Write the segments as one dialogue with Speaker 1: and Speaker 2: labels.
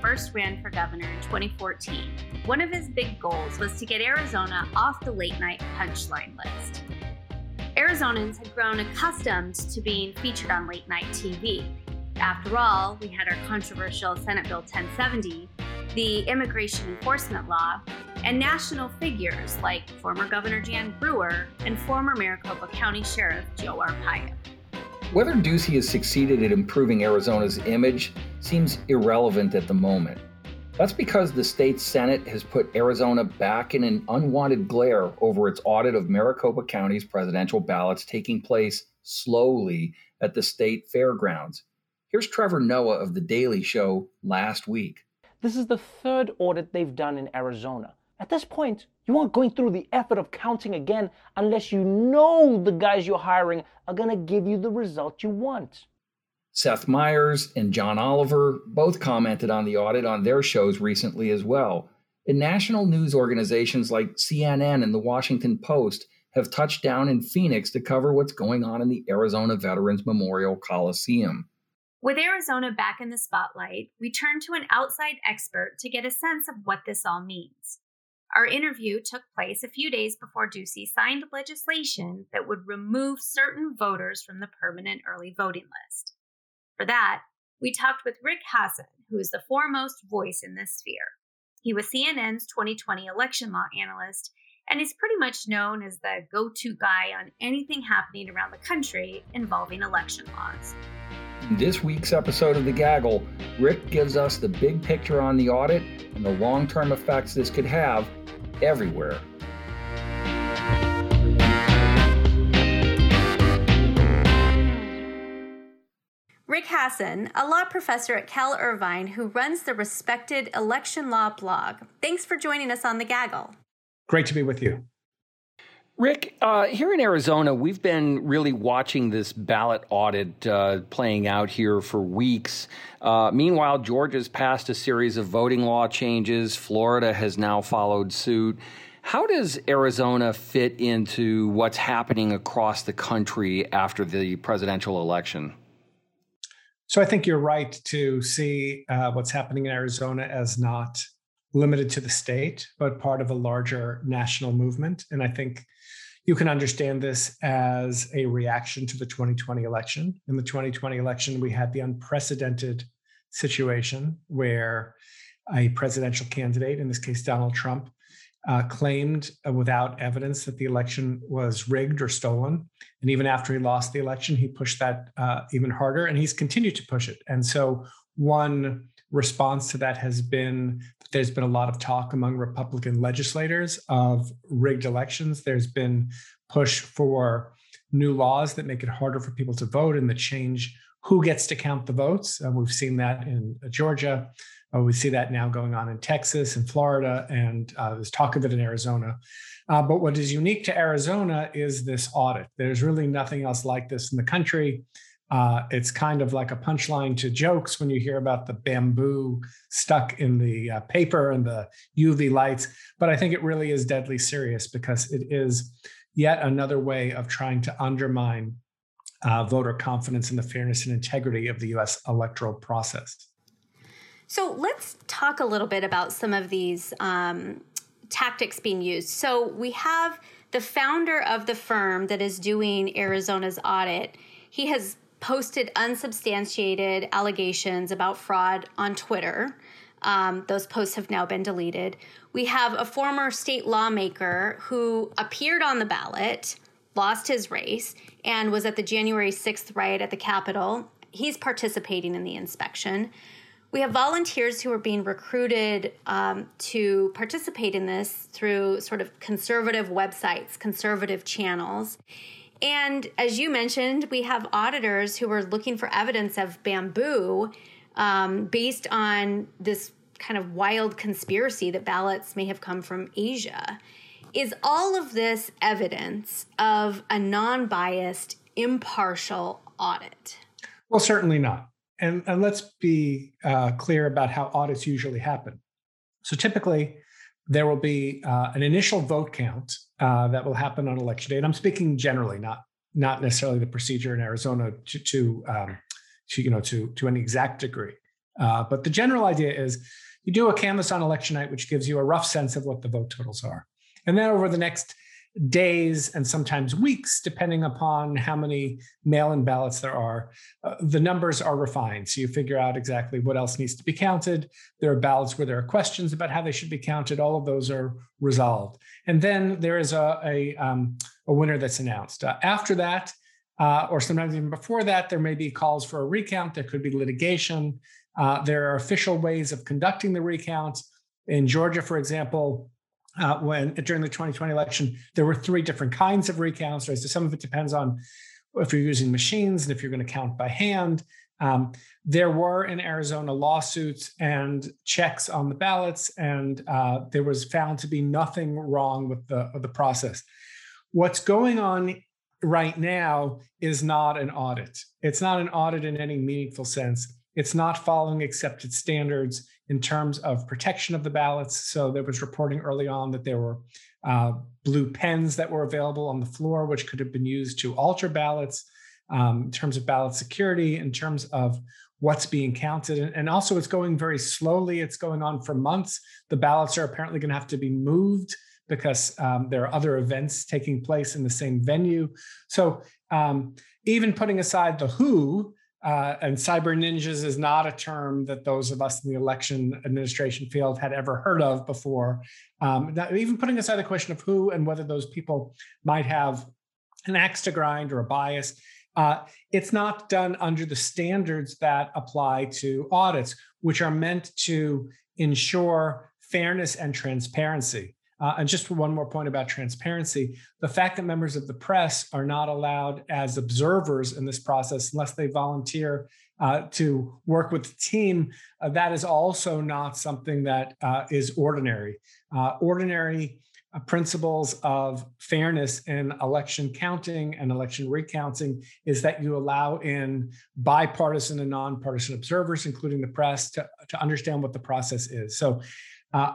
Speaker 1: first ran for governor in 2014, one of his big goals was to get Arizona off the late night punchline list. Arizonans had grown accustomed to being featured on late night TV. After all, we had our controversial Senate Bill 1070, the immigration enforcement law, and national figures like former Governor Jan Brewer and former Maricopa County Sheriff Joe Arpaio.
Speaker 2: Whether Ducey has succeeded at improving Arizona's image seems irrelevant at the moment. That's because the state Senate has put Arizona back in an unwanted glare over its audit of Maricopa County's presidential ballots taking place slowly at the state fairgrounds. Here's Trevor Noah of The Daily Show last week.
Speaker 3: This is the third audit they've done in Arizona. At this point, you aren't going through the effort of counting again unless you know the guys you're hiring are going to give you the result you want.
Speaker 2: Seth Meyers and John Oliver both commented on the audit on their shows recently as well. And national news organizations like CNN and the Washington Post have touched down in Phoenix to cover what's going on in the Arizona Veterans Memorial Coliseum.
Speaker 1: With Arizona back in the spotlight, we turn to an outside expert to get a sense of what this all means. Our interview took place a few days before Ducey signed legislation that would remove certain voters from the permanent early voting list. For that, we talked with Rick Hasen, who is the foremost voice in this sphere. He was CNN's 2020 election law analyst and is pretty much known as the go to guy on anything happening around the country involving election laws.
Speaker 2: In this week's episode of The Gaggle, Rick gives us the big picture on the audit and the long term effects this could have everywhere.
Speaker 1: Rick Hasen, a law professor at Cal Irvine who runs the respected election law blog. Thanks for joining us on The Gaggle.
Speaker 4: Great to be with you.
Speaker 2: Rick, uh, here in Arizona, we've been really watching this ballot audit uh, playing out here for weeks. Uh, meanwhile, Georgia's passed a series of voting law changes. Florida has now followed suit. How does Arizona fit into what's happening across the country after the presidential election?
Speaker 4: So I think you're right to see uh, what's happening in Arizona as not limited to the state, but part of a larger national movement. And I think you can understand this as a reaction to the 2020 election. In the 2020 election, we had the unprecedented situation where a presidential candidate, in this case Donald Trump, uh, claimed uh, without evidence that the election was rigged or stolen. And even after he lost the election, he pushed that uh, even harder, and he's continued to push it. And so, one response to that has been there's been a lot of talk among Republican legislators of rigged elections. There's been push for new laws that make it harder for people to vote and that change who gets to count the votes. Uh, we've seen that in uh, Georgia. Uh, we see that now going on in Texas and Florida, and uh, there's talk of it in Arizona. Uh, but what is unique to Arizona is this audit. There's really nothing else like this in the country. Uh, it's kind of like a punchline to jokes when you hear about the bamboo stuck in the uh, paper and the UV lights. But I think it really is deadly serious because it is yet another way of trying to undermine uh, voter confidence in the fairness and integrity of the US electoral process.
Speaker 1: So let's talk a little bit about some of these um, tactics being used. So we have the founder of the firm that is doing Arizona's audit. He has posted unsubstantiated allegations about fraud on Twitter. Um, those posts have now been deleted. We have a former state lawmaker who appeared on the ballot, lost his race, and was at the January 6th riot at the Capitol. He's participating in the inspection. We have volunteers who are being recruited um, to participate in this through sort of conservative websites, conservative channels. And as you mentioned, we have auditors who are looking for evidence of bamboo um, based on this kind of wild conspiracy that ballots may have come from Asia. Is all of this evidence of a non biased, impartial audit?
Speaker 4: Well, certainly not. And, and let's be uh, clear about how audits usually happen. So typically, there will be uh, an initial vote count uh, that will happen on election day. And I'm speaking generally, not not necessarily the procedure in Arizona to to, um, to you know to to an exact degree. Uh, but the general idea is you do a canvass on election night, which gives you a rough sense of what the vote totals are. And then over the next days and sometimes weeks, depending upon how many mail in ballots there are, uh, the numbers are refined. So you figure out exactly what else needs to be counted. There are ballots where there are questions about how they should be counted. All of those are resolved. And then there is a, a, um, a winner that's announced. Uh, after that, uh, or sometimes even before that, there may be calls for a recount. There could be litigation. Uh, there are official ways of conducting the recount. In Georgia, for example, uh, when during the 2020 election, there were three different kinds of recounts. Right, so some of it depends on if you're using machines and if you're going to count by hand. Um, there were in Arizona lawsuits and checks on the ballots, and uh, there was found to be nothing wrong with the, the process. What's going on right now is not an audit. It's not an audit in any meaningful sense. It's not following accepted standards in terms of protection of the ballots. So there was reporting early on that there were uh, blue pens that were available on the floor, which could have been used to alter ballots um, in terms of ballot security, in terms of what's being counted. And also, it's going very slowly. It's going on for months. The ballots are apparently going to have to be moved because um, there are other events taking place in the same venue. So, um, even putting aside the who, uh, and cyber ninjas is not a term that those of us in the election administration field had ever heard of before. Um, even putting aside the question of who and whether those people might have an axe to grind or a bias, uh, it's not done under the standards that apply to audits, which are meant to ensure fairness and transparency. Uh, and just one more point about transparency the fact that members of the press are not allowed as observers in this process unless they volunteer uh, to work with the team, uh, that is also not something that uh, is ordinary. Uh, ordinary uh, principles of fairness in election counting and election recounting is that you allow in bipartisan and nonpartisan observers, including the press, to, to understand what the process is. So,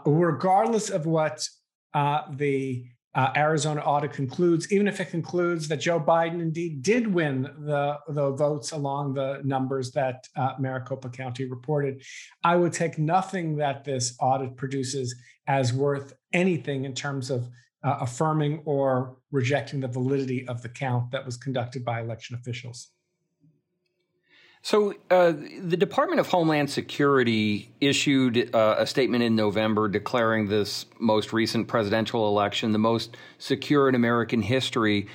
Speaker 4: regardless of what uh, the uh, Arizona audit concludes, even if it concludes that Joe Biden indeed did win the, the votes along the numbers that uh, Maricopa County reported, I would take nothing that this audit produces as worth anything in terms of uh, affirming or rejecting the validity of the count that was conducted by election officials.
Speaker 2: So, uh, the Department of Homeland Security issued uh, a statement in November declaring this most recent presidential election the most secure in American history.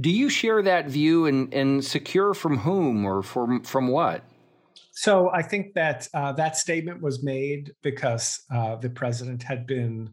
Speaker 2: Do you share that view, and, and secure from whom or from from what?
Speaker 4: So, I think that uh, that statement was made because uh, the president had been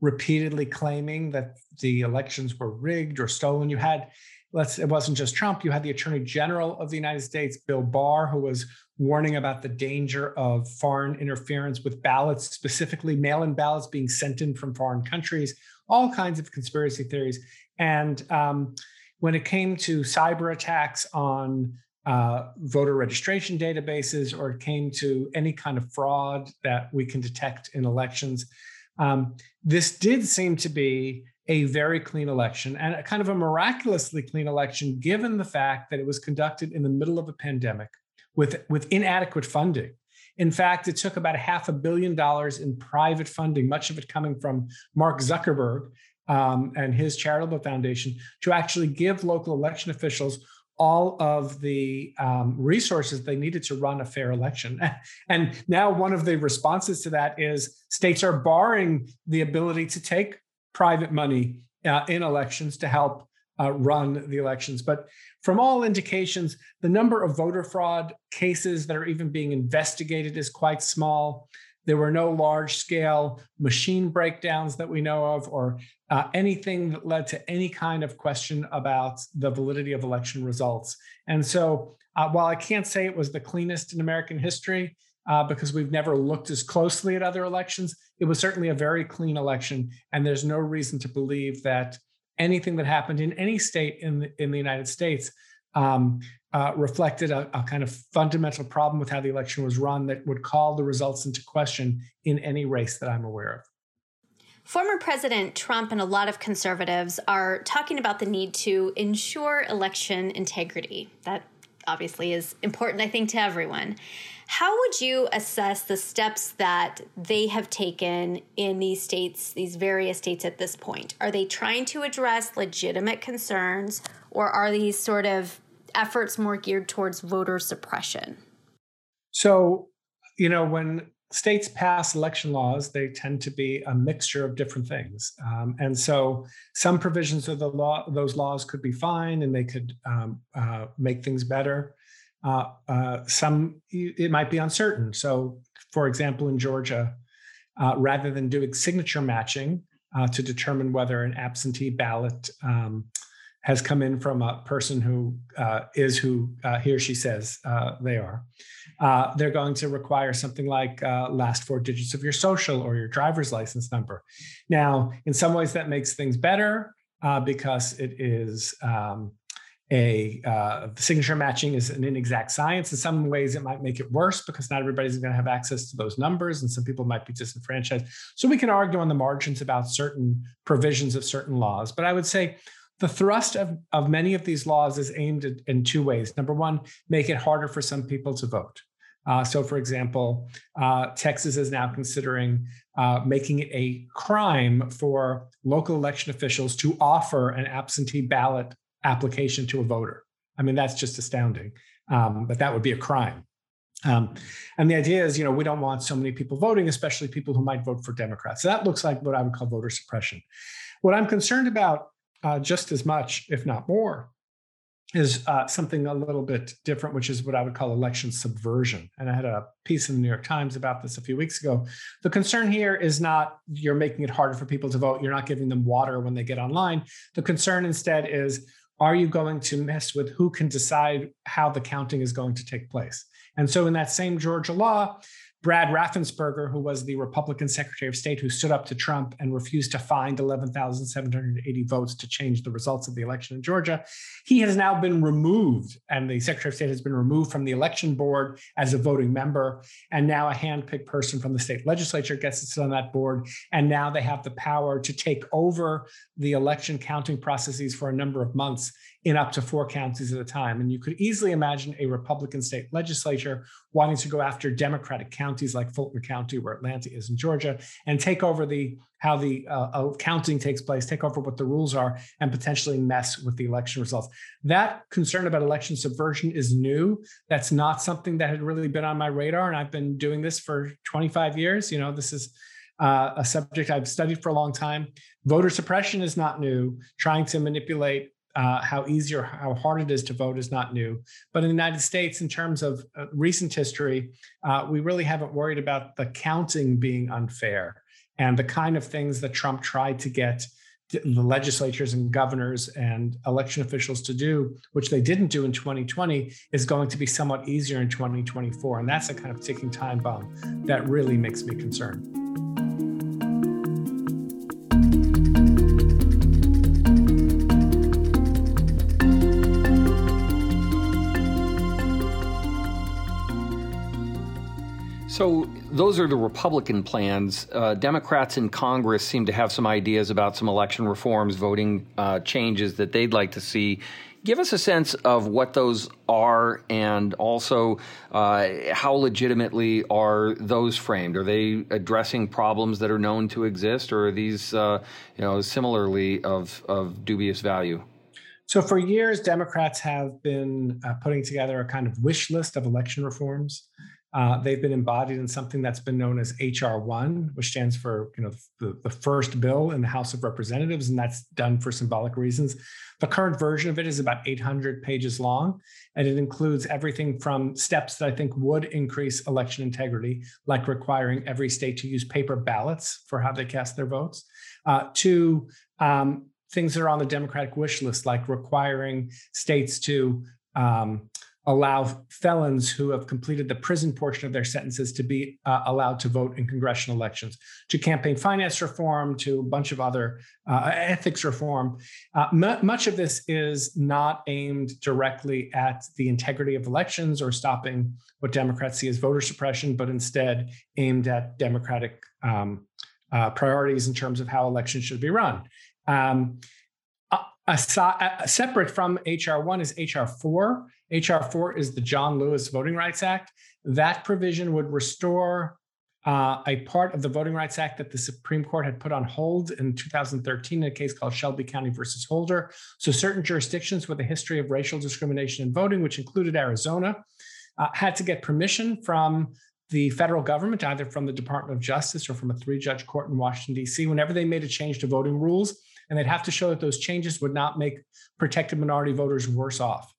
Speaker 4: repeatedly claiming that the elections were rigged or stolen. You had let's it wasn't just Trump. You had the Attorney General of the United States, Bill Barr, who was warning about the danger of foreign interference with ballots, specifically mail-in ballots being sent in from foreign countries. All kinds of conspiracy theories. And um, when it came to cyber attacks on uh, voter registration databases, or it came to any kind of fraud that we can detect in elections, um, this did seem to be a very clean election and a kind of a miraculously clean election, given the fact that it was conducted in the middle of a pandemic with, with inadequate funding. In fact, it took about half a billion dollars in private funding, much of it coming from Mark Zuckerberg um, and his charitable foundation, to actually give local election officials all of the um, resources they needed to run a fair election. And now, one of the responses to that is states are barring the ability to take private money uh, in elections to help uh, run the elections. But from all indications, the number of voter fraud cases that are even being investigated is quite small. There were no large scale machine breakdowns that we know of, or uh, anything that led to any kind of question about the validity of election results. And so, uh, while I can't say it was the cleanest in American history, uh, because we've never looked as closely at other elections. It was certainly a very clean election, and there's no reason to believe that anything that happened in any state in the, in the United States um, uh, reflected a, a, kind of fundamental problem with how the election was run that would call the results into question in any race that I'm aware of.
Speaker 1: Former President Trump and a lot of conservatives are talking about the need to ensure election integrity. That obviously is important, I think, to everyone. How would you assess the steps that they have taken in these states, these various states at this point? Are they trying to address legitimate concerns or are these sort of efforts more geared towards voter suppression?
Speaker 4: So, you know, when states pass election laws, they tend to be a mixture of different things. Um, and so some provisions of the law, those laws could be fine and they could um, uh, make things better. Uh, uh, some it might be uncertain. So, for example, in Georgia, uh, rather than doing signature matching uh, to determine whether an absentee ballot um, has come in from a person who uh, is who he or she says they are, they're going to require something like last four digits of your social or your driver's license number. Now, in some ways, that makes things better because it is. Um, a uh, signature matching is an inexact science. In some ways, it might make it worse because not everybody's going to have access to those numbers, and some people might be disenfranchised. So we can argue on the margins about certain provisions of certain laws. But I would say the thrust of, of many of these laws is aimed at, in two ways. Number one, make it harder for some people to vote. Uh, so, for example, uh, Texas is now considering uh, making it a crime for local election officials to offer an absentee ballot application to a voter. I mean, that's just astounding. Um, but that would be a crime. Um, and the idea is, you know, we don't want so many people voting, especially people who might vote for Democrats. So that looks like what I would call voter suppression. What I'm concerned about uh, just as much, if not more, is uh, something a little bit different, which is what I would call election subversion. And I had a piece in the New York Times about this a few weeks ago. The concern here is not you're making it harder for people to vote, you're not giving them water when they get online. The concern instead is are you going to mess with who can decide how the counting is going to take place? And so, in that same Georgia law, Brad Raffensperger, who was the Republican Secretary of State who stood up to Trump and refused to find 11,780 votes to change the results of the election in Georgia, he has now been removed, and the Secretary of State has been removed from the election board as a voting member. And now a handpicked person from the state legislature gets to sit on that board. And now they have the power to take over the election counting processes for a number of months in up to four counties at a time. And you could easily imagine a Republican state legislature wanting to go after Democratic counties like Fulton County, where Atlanta is in Georgia, and take over the how the uh, uh, counting takes place, take over what the rules are, and potentially mess with the election results. That concern about election subversion is new. That's not something that had really been on my radar, and I've been doing this for 25 years. You know, this is uh, a subject I've studied for a long time. Voter suppression is not new. Trying to manipulate uh, how easy or how hard it is to vote is not new. But in the United States, in terms of uh, recent history, uh, we really haven't worried about the counting being unfair and the kind of things that Trump tried to get the legislatures and governors and election officials to do, which they didn't do in 2020, is going to be somewhat easier in 2024. And that's a kind of ticking time bomb that really makes me concerned.
Speaker 2: So those are the Republican plans. Uh, Democrats in Congress seem to have some ideas about some election reforms, voting uh, changes that they'd like to see. Give us a sense of what those are, and also uh, how legitimately are those framed? Are they addressing problems that are known to exist, or are these, uh, you know, similarly of of dubious value?
Speaker 4: So, for years, Democrats have been uh, putting together a kind of wish list of election reforms. Uh, they've been embodied in something that's been known as HR one, which stands for you know the, the first bill in the House of Representatives, and that's done for symbolic reasons. The current version of it is about 800 pages long, and it includes everything from steps that I think would increase election integrity, like requiring every state to use paper ballots for how they cast their votes, uh, to um, things that are on the Democratic wish list, like requiring states to um, allow felons who have completed the prison portion of their sentences to be uh, allowed to vote in congressional elections, to campaign finance reform, to a bunch of other uh, ethics reform. Uh, m- much of this is not aimed directly at the integrity of elections or stopping what Democrats see as voter suppression, but instead aimed at Democratic um, uh, priorities in terms of how elections should be run. Um, separate from HR one is HR four. HR four is the John Lewis Voting Rights Act. That provision would restore uh, a part of the Voting Rights Act that the Supreme Court had put on hold in 2013 in a case called Shelby County versus Holder. So, certain jurisdictions with a history of racial discrimination in voting, which included Arizona, uh, had to get permission from the federal government, either from the Department of Justice or from a three judge court in Washington, D.C., whenever they made a change to voting rules. And they'd have to show that those changes would not make protected minority voters worse off.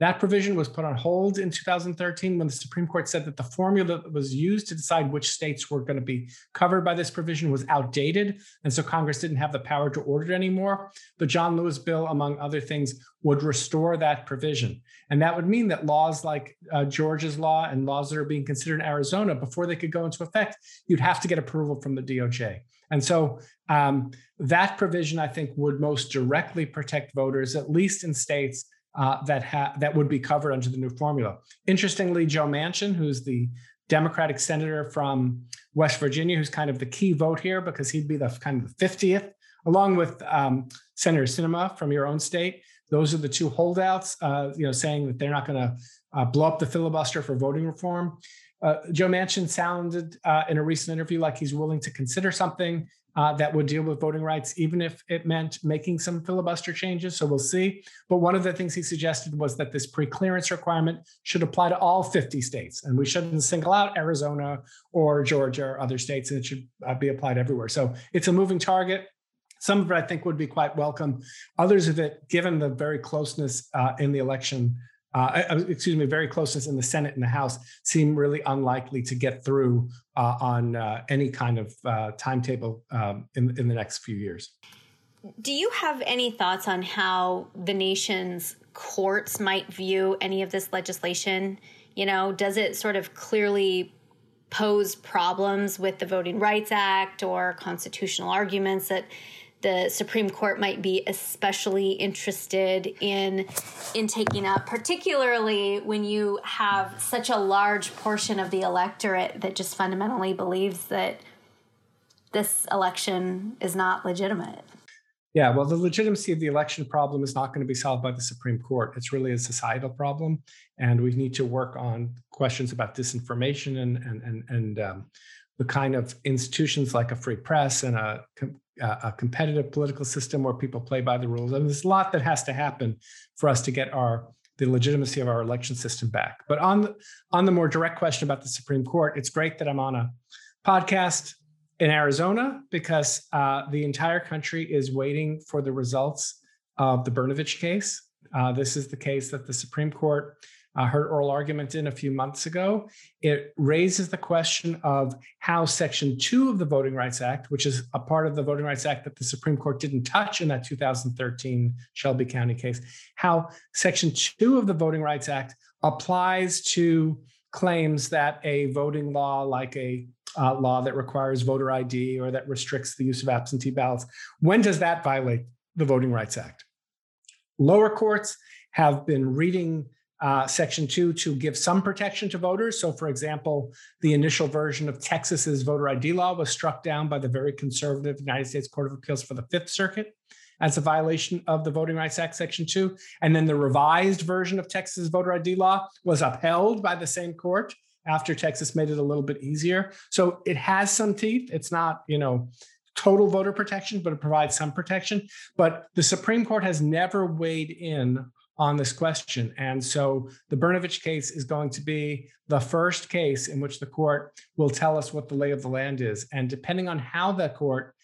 Speaker 4: That provision was put on hold in 2013 when the Supreme Court said that the formula that was used to decide which states were going to be covered by this provision was outdated. And so Congress didn't have the power to order it anymore. The John Lewis bill, among other things, would restore that provision. And that would mean that laws like uh, Georgia's law and laws that are being considered in Arizona, before they could go into effect, you'd have to get approval from the DOJ. And so um, that provision, I think, would most directly protect voters, at least in states uh, that ha- that would be covered under the new formula. Interestingly, Joe Manchin, who's the Democratic senator from West Virginia, who's kind of the key vote here because he'd be the kind of the 50th, along with um, Senator Sinema from your own state. Those are the two holdouts, uh, you know, saying that they're not going to uh, blow up the filibuster for voting reform. Uh, Joe Manchin sounded uh, in a recent interview like he's willing to consider something uh, that would deal with voting rights, even if it meant making some filibuster changes. So we'll see. But one of the things he suggested was that this pre-clearance requirement should apply to all 50 states, and we shouldn't single out Arizona or Georgia or other states, and it should uh, be applied everywhere. So it's a moving target. Some of it I think would be quite welcome. Others of it, given the very closeness uh, in the election uh, excuse me, very closeness in the Senate and the House seem really unlikely to get through uh, on uh, any kind of uh, timetable um, in, in the next few years.
Speaker 1: Do you have any thoughts on how the nation's courts might view any of this legislation? You know, does it sort of clearly pose problems with the Voting Rights Act or constitutional arguments that the Supreme Court might be especially interested in in taking up, particularly when you have such a large portion of the electorate that just fundamentally believes that this election is not legitimate.
Speaker 4: Yeah, well, the legitimacy of the election problem is not going to be solved by the Supreme Court. It's really a societal problem, and we need to work on questions about disinformation and and and, and um, the kind of institutions like a free press and a a competitive political system where people play by the rules. And there's a lot that has to happen for us to get our the legitimacy of our election system back. But on the, on the more direct question about the Supreme Court, it's great that I'm on a podcast in Arizona because uh, the entire country is waiting for the results of the Brnovich case. Uh, this is the case that the Supreme Court uh, heard oral argument in a few months ago. It raises the question of how Section 2 of the Voting Rights Act, which is a part of the Voting Rights Act that the Supreme Court didn't touch in that 2013 Shelby County case, how Section 2 of the Voting Rights Act applies to claims that a voting law like a uh, law that requires voter ID or that restricts the use of absentee ballots, when does that violate the Voting Rights Act? Lower courts have been reading uh, Section 2 to give some protection to voters. So, for example, the initial version of Texas's voter ID law was struck down by the very conservative United States Court of Appeals for the Fifth Circuit as a violation of the Voting Rights Act, Section 2. And then the revised version of Texas voter ID law was upheld by the same court after Texas made it a little bit easier. So it has some teeth. It's not, you know, total voter protection, but it provides some protection. But the Supreme Court has never weighed in on this question. And so the Brnovich case is going to be the first case in which the court will tell us what the lay of the land is. And depending on how the court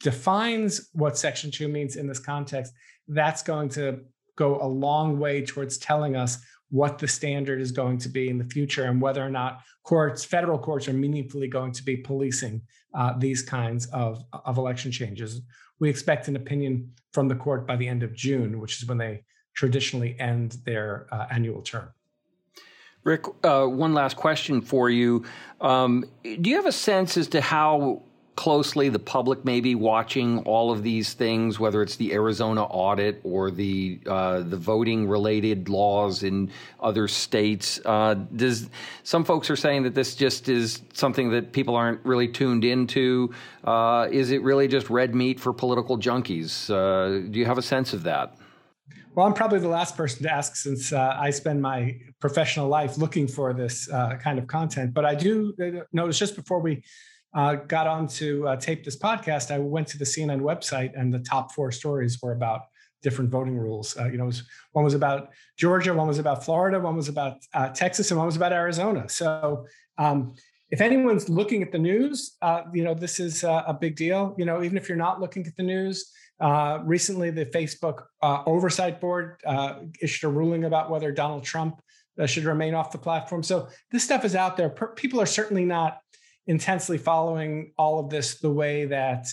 Speaker 4: defines what Section 2 means in this context, that's going to go a long way towards telling us what the standard is going to be in the future and whether or not courts, federal courts, are meaningfully going to be policing uh, these kinds of, of election changes. We expect an opinion from the court by the end of June, which is when they traditionally end their uh, annual term.
Speaker 2: Rick, uh, one last question for you. Um, do you have a sense as to how closely the public may be watching all of these things, whether it's the Arizona audit or the uh, the voting related laws in other states? Uh, does some folks are saying that this just is something that people aren't really tuned into? Uh, is it really just red meat for political junkies? Uh, do you have a sense of that?
Speaker 4: Well, I'm probably the last person to ask since uh, I spend my professional life looking for this uh, kind of content. But I do uh, notice just before we uh, got on to uh, tape this podcast, I went to the CNN website, and the top four stories were about different voting rules. Uh, you know, was, one was about Georgia, one was about Florida, one was about Texas, and one was about Arizona. So. Um, if anyone's looking at the news, you know this is a big deal. You know, even if you're not looking at the news, uh, recently, the Facebook uh, Oversight Board uh, issued a ruling about whether Donald Trump uh, should remain off the platform. So this stuff is out there. People are certainly not intensely following all of this the way that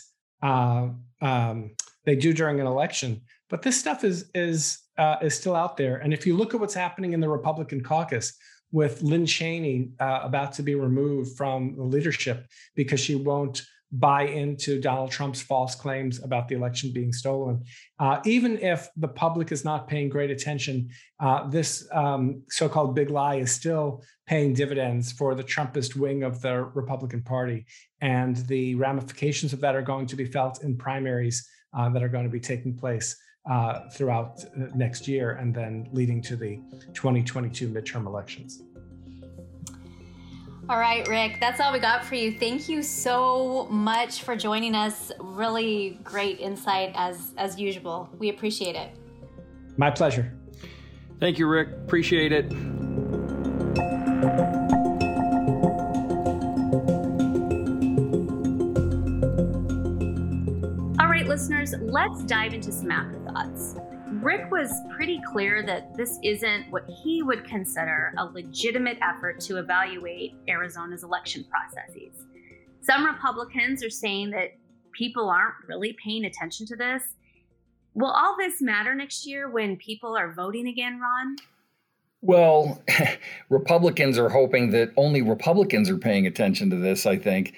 Speaker 4: uh, um, they do during an election. But this stuff is is uh, is still out there. And if you look at what's happening in the Republican caucus, with Lynn Cheney about to be removed from the leadership because she won't buy into Donald Trump's false claims about the election being stolen. Uh, even if the public is not paying great attention, uh, this um, so called big lie is still paying dividends for the Trumpist wing of the Republican Party. And the ramifications of that are going to be felt in primaries uh, that are going to be taking place. Uh, throughout uh, next year and then leading to the 2022 midterm elections.
Speaker 1: All right, Rick, that's all we got for you. Thank you so much for joining us. Really great insight as as usual. We appreciate it.
Speaker 4: My pleasure.
Speaker 2: Thank you, Rick. Appreciate it.
Speaker 1: All right, listeners, let's dive into some afterthoughts. Rick was pretty clear that this isn't what he would consider a legitimate effort to evaluate Arizona's election processes. Some Republicans are saying that people aren't really paying attention to this. Will all this matter next year when people are voting again, Ron?
Speaker 2: Well, Republicans are hoping that only Republicans are paying attention to this, I think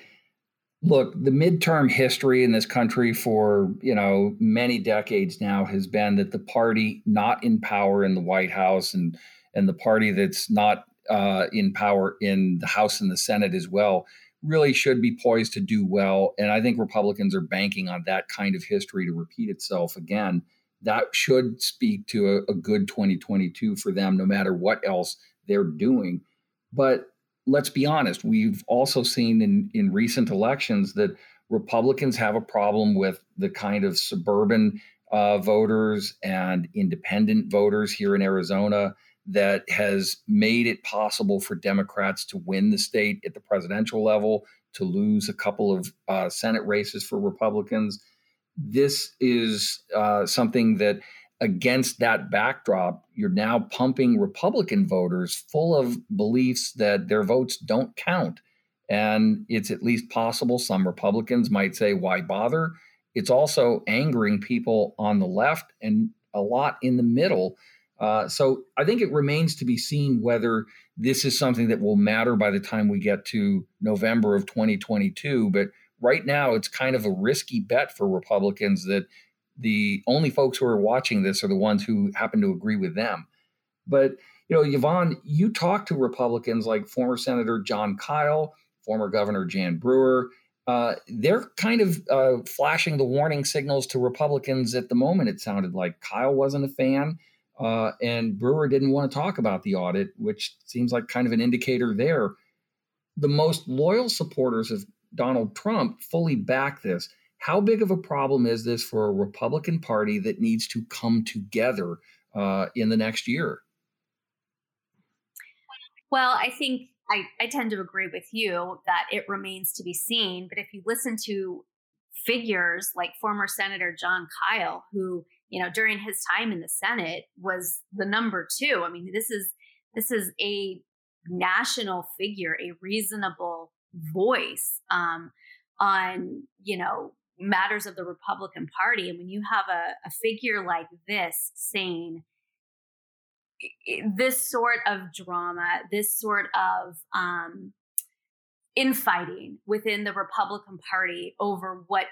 Speaker 2: look, the midterm history in this country for, you know, many decades now has been that the party not in power in the White House and and the party that's not uh, in power in the House and the Senate as well really should be poised to do well. And I think Republicans are banking on that kind of history to repeat itself again. That should speak to a, a good 2022 for them, no matter what else they're doing. But let's be honest, we've also seen in, in recent elections that Republicans have a problem with the kind of suburban uh, voters and independent voters here in Arizona that has made it possible for Democrats to win the state at the presidential level, to lose a couple of uh, Senate races for Republicans. This is uh, something that against that backdrop, you're now pumping Republican voters full of beliefs that their votes don't count. And it's at least possible some Republicans might say, why bother? It's also angering people on the left and a lot in the middle. Uh, so I think it remains to be seen whether this is something that will matter by the time we get to November of 2022. But right now, it's kind of a risky bet for Republicans that the only folks who are watching this are the ones who happen to agree with them. But you know, Yvonne, you talk to Republicans like former Senator Jon Kyl, former Governor Jan Brewer. Uh, they're kind of uh, flashing the warning signals to Republicans at the moment. It sounded like Kyl wasn't a fan, uh, and Brewer didn't want to talk about the audit, which seems like kind of an indicator there. The most loyal supporters of Donald Trump fully back this. How big of a problem is this for a Republican Party that needs to come together uh, in the next year?
Speaker 1: Well, I think I, I tend to agree with you that it remains to be seen. But if you listen to figures like former Senator Jon Kyl, who you know during his time in the Senate was the number two. I mean, this is this is a national figure, a reasonable voice um, on you know matters of the Republican Party. And when you have a, a figure like this saying this sort of drama, this sort of um, infighting within the Republican Party over what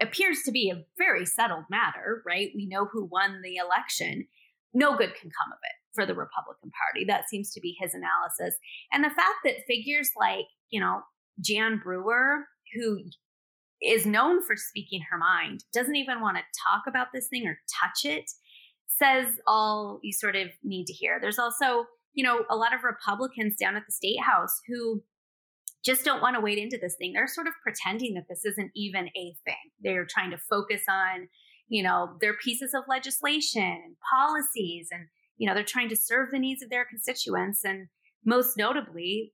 Speaker 1: appears to be a very settled matter, right? We know who won the election. No good can come of it for the Republican Party. That seems to be his analysis. And the fact that figures like, you know, Jan Brewer, who is known for speaking her mind, doesn't even want to talk about this thing or touch it, says all you sort of need to hear. There's also, you know, a lot of Republicans down at the state house who just don't want to wade into this thing. They're sort of pretending that this isn't even a thing. They're trying to focus on, you know, their pieces of legislation and policies and, you know, they're trying to serve the needs of their constituents. And most notably,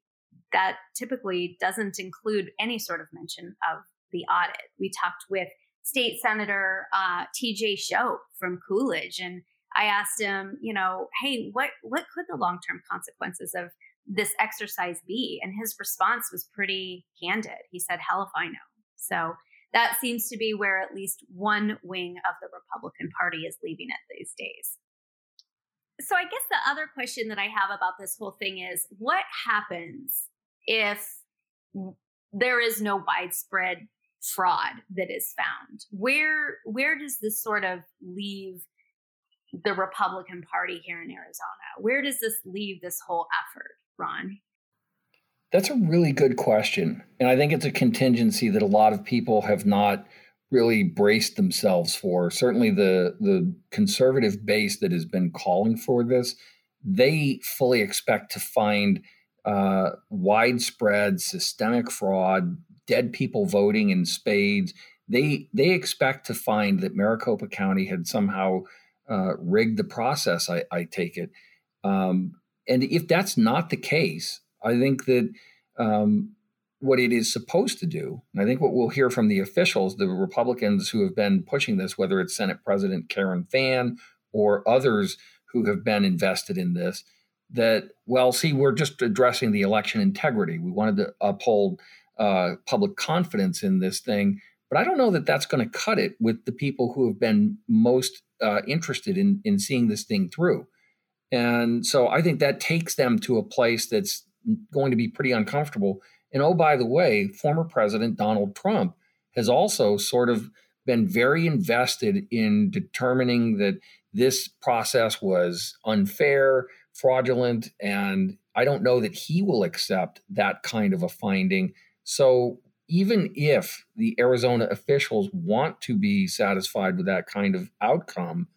Speaker 1: that typically doesn't include any sort of mention of the audit. We talked with State Senator uh, T.J. Shope from Coolidge, and I asked him, you know, hey, what what could the long term consequences of this exercise be? And his response was pretty candid. He said, "Hell if I know." So that seems to be where at least one wing of the Republican Party is leaving it these days. So I guess the other question that I have about this whole thing is what happens if there is no widespread fraud that is found. Where where does this sort of leave the Republican Party here in Arizona? Where does this leave this whole effort, Ron?
Speaker 2: That's a really good question. And I think it's a contingency that a lot of people have not really braced themselves for. Certainly the the conservative base that has been calling for this, they fully expect to find uh, widespread systemic fraud, dead people voting in spades. They they expect to find that Maricopa County had somehow uh, rigged the process. I, I take it, um, and if that's not the case, I think that um, what it is supposed to do, and I think what we'll hear from the officials, the Republicans who have been pushing this, whether it's Senate President Karen Fann or others who have been invested in this, that well, see, we're just addressing the election integrity. We wanted to uphold uh, public confidence in this thing. But I don't know that that's going to cut it with the people who have been most uh, interested in in seeing this thing through. And so I think that takes them to a place that's going to be pretty uncomfortable. And oh, by the way, former President Donald Trump has also sort of been very invested in determining that this process was unfair, fraudulent, and I don't know that he will accept that kind of a finding so even if the Arizona officials want to be satisfied with that kind of outcome,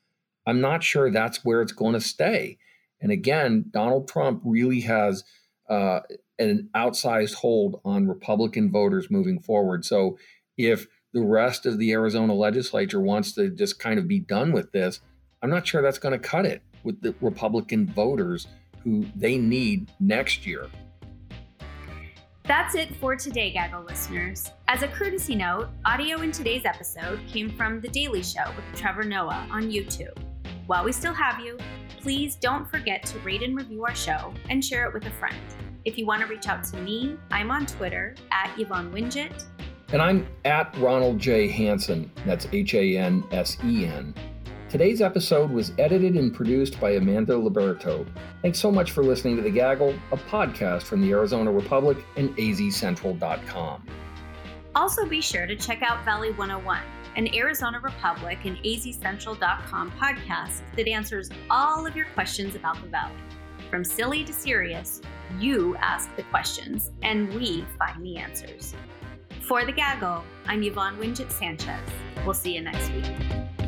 Speaker 2: I'm not sure that's where it's going to stay. And again, Donald Trump really has uh, an outsized hold on Republican voters moving forward. So if the rest of the Arizona legislature wants to just kind of be done with this, I'm not sure that's going to cut it with the Republican voters who they need next year.
Speaker 1: That's it for today, Gaggle listeners. As a courtesy note, audio in today's episode came from The Daily Show with Trevor Noah on YouTube. While we still have you, please don't forget to rate and review our show and share it with a friend. If you want to reach out to me, I'm on Twitter at Yvonne Wingett.
Speaker 2: And I'm at Ronald J. Hansen. That's H A N S E N. Today's episode was edited and produced by Amanda Liberto. Thanks so much for listening to The Gaggle, a podcast from the Arizona Republic and azcentral.com.
Speaker 1: Also, be sure to check out Valley 101, an Arizona Republic and azcentral.com podcast that answers all of your questions about the Valley. From silly to serious, you ask the questions, and we find the answers. For The Gaggle, I'm Yvonne Wingett Sanchez. We'll see you next week.